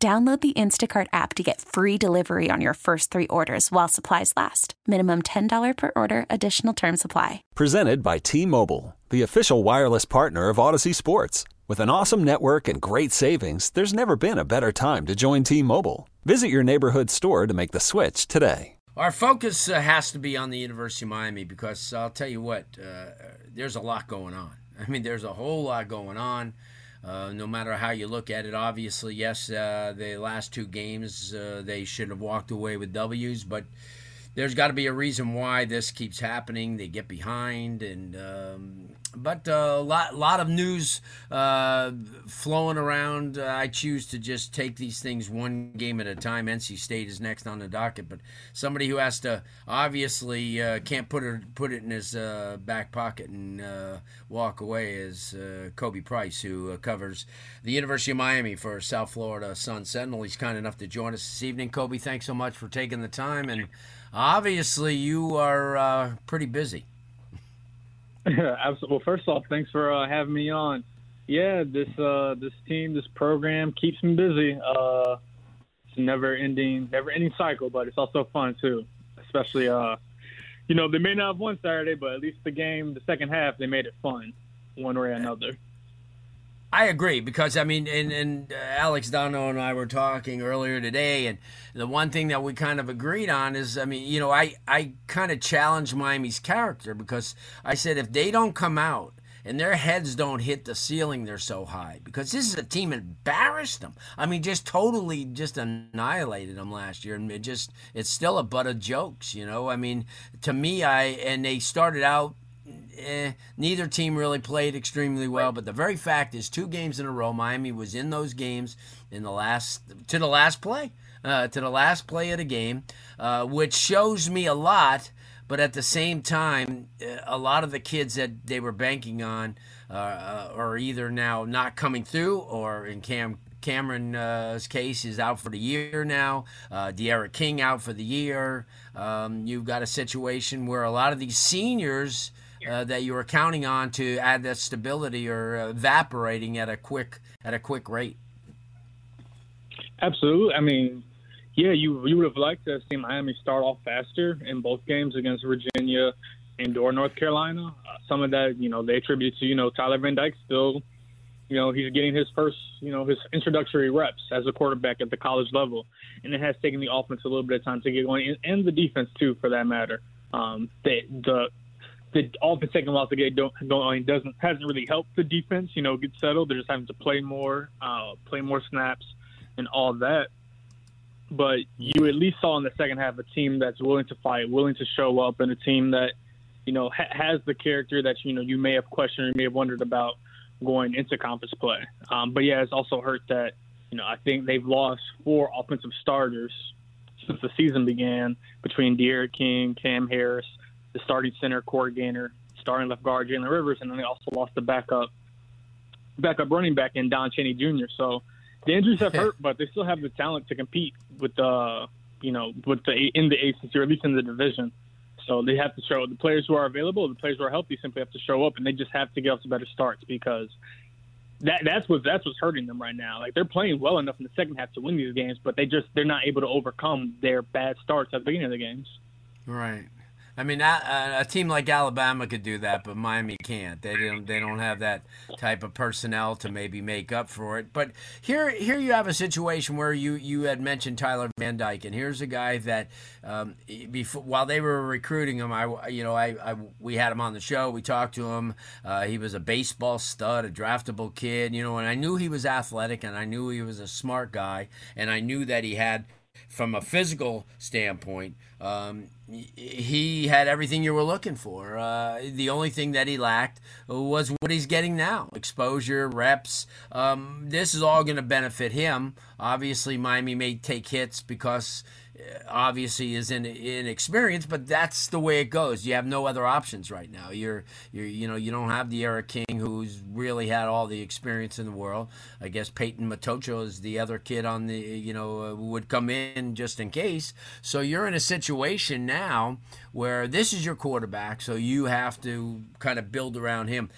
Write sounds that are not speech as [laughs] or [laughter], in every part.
Download the Instacart app to get free delivery on your first three orders while supplies last. Minimum $10 per order, additional term supply. Presented by T Mobile, the official wireless partner of Audacy Sports. With an awesome network and great savings, there's never been a better time to join T Mobile. Visit your neighborhood store to make the switch today. Our focus uh, has to be on the University of Miami because I'll tell you what, uh, there's a lot going on. I mean, there's a whole lot going on. Uh, no matter how you look at it, obviously, yes, uh, the last two games uh, they should have walked away with W's, but there's got to be a reason why this keeps happening. They get behind, and um, but a uh, lot, lot of news uh, flowing around. Uh, I choose to just take these things one game at a time. NC State is next on the docket, but somebody who has to obviously uh, can't put it put it in his uh, back pocket and uh, walk away is Khobi Price, who covers the University of Miami for South Florida Sun Sentinel. He's kind enough to join us this evening. Kobe, thanks so much for taking the time, and obviously you are pretty busy. [laughs] Absolutely. Well, first off, thanks for uh, having me on. Yeah, this uh, this team, this program keeps me busy. Uh, it's a never ending, never ending cycle, but it's also fun too. Especially, uh, you know, they may not have won Saturday, but at least the game, the second half, they made it fun, one way or another. I agree because I mean, and, and uh, Alex Donno and I were talking earlier today, and the one thing that we kind of agreed on is, I mean, you know, I I kind of challenged Miami's character because I said if they don't come out and their heads don't hit the ceiling, they're so high because this is a team embarrassed them. I mean, just totally just annihilated them last year, and it just it's still a butt of jokes, you know. I mean, to me, I and they started out eh, neither team really played extremely well. But the very fact is, two games in a row, Miami was in those games in the last to the last play, uh, to the last play of the game, uh, which shows me a lot. But at the same time, eh, a lot of the kids that they were banking on uh, uh are either now not coming through, or in Cam Cameron's case is out for the year now. Uh, D'Eriq King out for the year. Um, you've got a situation where a lot of these seniors uh, that you were counting on to add that stability or evaporating at a quick at a quick rate. Absolutely. I mean, yeah, you you would have liked to have seen Miami start off faster in both games against Virginia and or North Carolina. Some of that, you know, they attribute to you know Tyler Van Dyke still. You know, he's getting his first, you know, his introductory reps as a quarterback at the college level, and it has taken the offense a little bit of time to get going, and, and the defense too, for that matter. Um, they, the the offense taking a while to get going doesn't hasn't really helped the defense. You know, get settled. They're just having to play more, uh, play more snaps, and all that. But you at least saw in the second half a team that's willing to fight, willing to show up, and a team that you know ha- has the character that you know you may have questioned or you may have wondered about going into conference play. Um, but yeah, it's also hurt that you know I think they've lost four offensive starters since the season began between D'Eriq King, Cam Harris the starting center, Corey Gaynor, starting left guard, Jalen Rivers, and then they also lost the backup backup running back in Don Chaney Jr. So the injuries have [laughs] hurt, but they still have the talent to compete with the you know with the in the ACC or at least in the division. So they have to show the players who are available, the players who are healthy, simply have to show up, and they just have to get off to better starts because that that's what that's what's hurting them right now. Like they're playing well enough in the second half to win these games, but they just they're not able to overcome their bad starts at the beginning of the games. Right. I mean, a, a, team like Alabama could do that, but Miami can't. They don't. They don't have that type of personnel to maybe make up for it. But here, here you have a situation where you you had mentioned Tyler Van Dyke, and here's a guy that um, before while they were recruiting him, I you know I, I we had him on the show. We talked to him. Uh, he was a baseball stud, a draftable kid. You know, and I knew he was athletic, and I knew he was a smart guy, and I knew that he had from a physical standpoint, um, he had everything you were looking for. Uh, the only thing that he lacked was what he's getting now exposure, reps. Um, this is all going to benefit him. Obviously, Miami may take hits because obviously is in inexperienced, but that's the way it goes. You have no other options right now. You're you're you know you don't have D'Eriq King who's really had all the experience in the world. I guess Peyton Matocha is the other kid on the you know uh, would come in just in case. So you're in a situation now where this is your quarterback, so you have to kind of build around him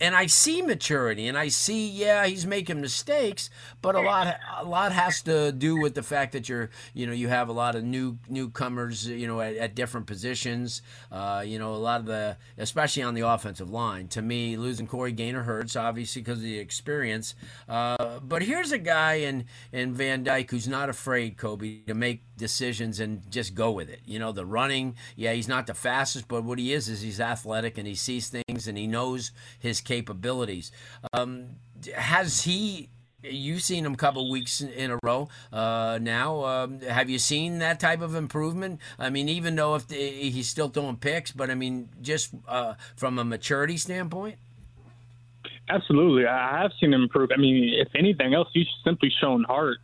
and I see maturity, and I see, yeah, he's making mistakes, but a lot, a lot has to do with the fact that you're, you know, you have a lot of new newcomers, you know, at, at different positions. Uh, you know, a lot of the, especially on the offensive line. To me, losing Corey Gaynor hurts, obviously because of the experience. Uh, but here's a guy in in Van Dyke who's not afraid, Khobi, to make decisions and just go with it. You know, the running, yeah, he's not the fastest, but what he is is he's athletic and he sees things and he knows his capabilities. Um, has he? You've seen him a couple weeks in a row uh, now. Um, have you seen that type of improvement? I mean, even though if the, he's still throwing picks, but I mean, just uh, from a maturity standpoint. Absolutely, I have seen him improve. I mean, if anything else, he's simply shown heart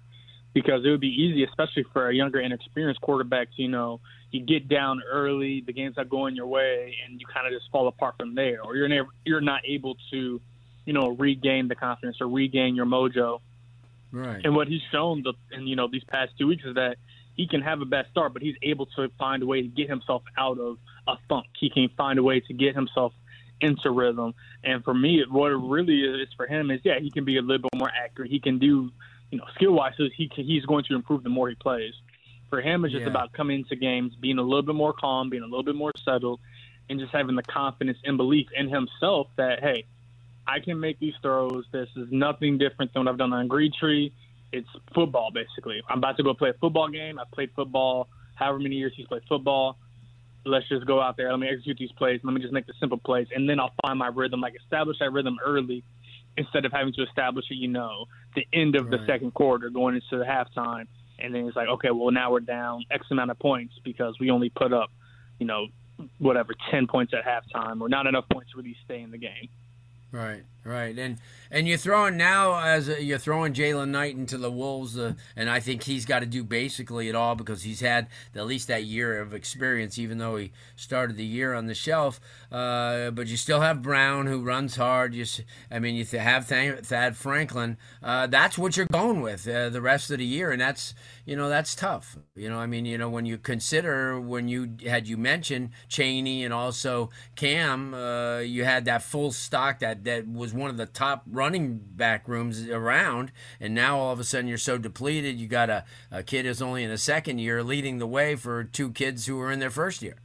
because it would be easy, especially for a younger, inexperienced quarterback. To, you know, you get down early, the game's not going your way, and you kind of just fall apart from there, or you're never, you're not able to, you know, regain the confidence or regain your mojo. Right. And what he's shown the, in you know these past two weeks is that he can have a bad start, but he's able to find a way to get himself out of a funk. He can find a way to get himself into rhythm. And for me, what it really is for him is, yeah, he can be a little bit more accurate. He can do you know, skill wise, he he's going to improve the more he plays. For him, it's just yeah. about coming into games, being a little bit more calm, being a little bit more settled, and just having the confidence and belief in himself that hey, I can make these throws. This is nothing different than what I've done on Green Tree. It's football basically. I'm about to go play a football game. I've played football however many years he's played football. Let's just go out there. Let me execute these plays. Let me just make the simple plays, and then I'll find my rhythm. Like establish that rhythm early, instead of having to establish it, you know, the end of right. the second quarter going into the halftime. And then it's like, okay, well, now we're down X amount of points because we only put up, you know, whatever, 10 points at halftime or not enough points to really stay in the game. Right, right, and and you're throwing now as a, you're throwing Jaylan Knighton into the Wolves, uh, and I think he's got to do basically it all because he's had at least that year of experience, even though he started the year on the shelf. Uh, but you still have Brown who runs hard. You, I mean, you have Thad Franklin. Uh, that's what you're going with uh, the rest of the year, and that's you know that's tough. You know, I mean, you know, when you consider when you had you mentioned Chaney and also Cam, uh, you had that full stock that that was one of the top running back rooms around, and now all of a sudden you're so depleted. You got a, a kid who's only in a second year leading the way for two kids who are in their first year.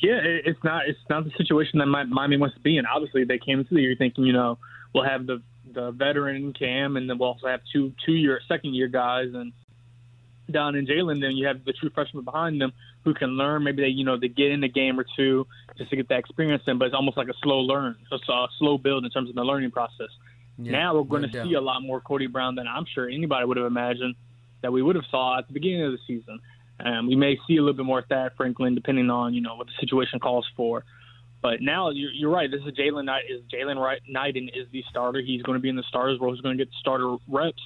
Yeah, it's not it's not the situation that Miami wants to be in. Obviously, they came into the year thinking, you know, we'll have the the veteran Cam, and then we'll also have two two year second year guys, and Don and Jaylan. Then you have the true freshmen behind them who can learn. Maybe they you know they get in a game or two just to get that experience in, but it's almost like a slow learn, so a slow build in terms of the learning process. Yeah, now we're going to see a lot more Cody Brown than I'm sure anybody would have imagined that we would have saw at the beginning of the season. Um, we may see a little bit more Thad Franklin depending on you know what the situation calls for. But now you're, you're right. This is Jaylan Knight. Is Jaylan Knighton is the starter? He's going to be in the starters role. He's going to get starter reps,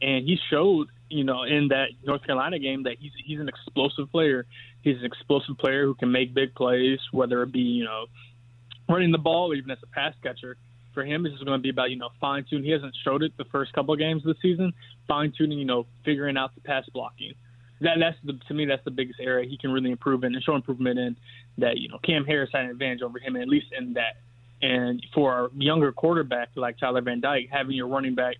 and he showed, you know, in that North Carolina game that he's he's an explosive player. He's an explosive player who can make big plays, whether it be you know running the ball or even as a pass catcher. For him, this is going to be about you know fine tune. He hasn't showed it the first couple of games of the season. Fine tuning, you know, figuring out the pass blocking that that's the to me that's the biggest area he can really improve in and show improvement in. That you know Cam Harris had an advantage over him at least in that. And for a younger quarterback like Tyler Van Dyke, having your running back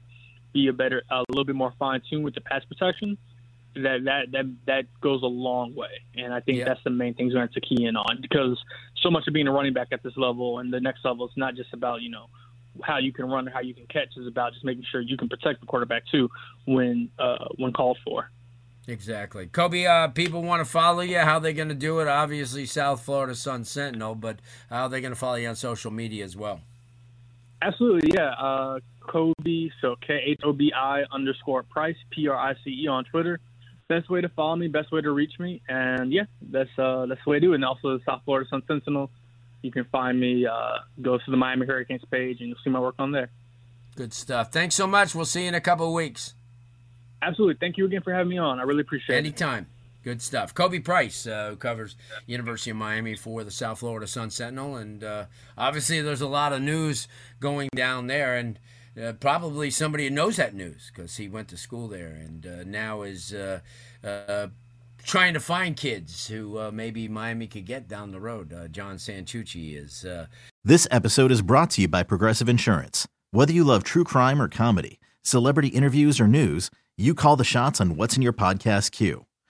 be a better, a little bit more fine tuned with the pass protection, that that that that goes a long way. And I think yeah. that's the main things we have to key in on because so much of being a running back at this level and the next level is not just about you know how you can run or how you can catch is about just making sure you can protect the quarterback too when uh, when called for. Exactly. Khobi, uh, people want to follow you. How are they going to do it? Obviously, South Florida Sun Sentinel, but how are they going to follow you on social media as well? Absolutely, yeah. Uh, Khobi, so K H O B I underscore Price, P R I C E on Twitter. Best way to follow me, best way to reach me. And yeah, that's uh, that's the way to do it. And also the South Florida Sun Sentinel you can find me. Uh, go to the Miami Hurricanes page, and you'll see my work on there. Good stuff. Thanks so much. We'll see you in a couple of weeks. Absolutely. Thank you again for having me on. I really appreciate Anytime. it. Anytime. Good stuff. Khobi Price, uh, who covers University of Miami for the South Florida Sun Sentinel, and uh, obviously there's a lot of news going down there, and uh, probably somebody knows that news because he went to school there, and uh, now is uh, uh, trying to find kids who maybe Miami could get down the road. John Santucci is. This episode is brought to you by Progressive Insurance. Whether you love true crime or comedy, celebrity interviews or news, you call the shots on what's in your podcast queue.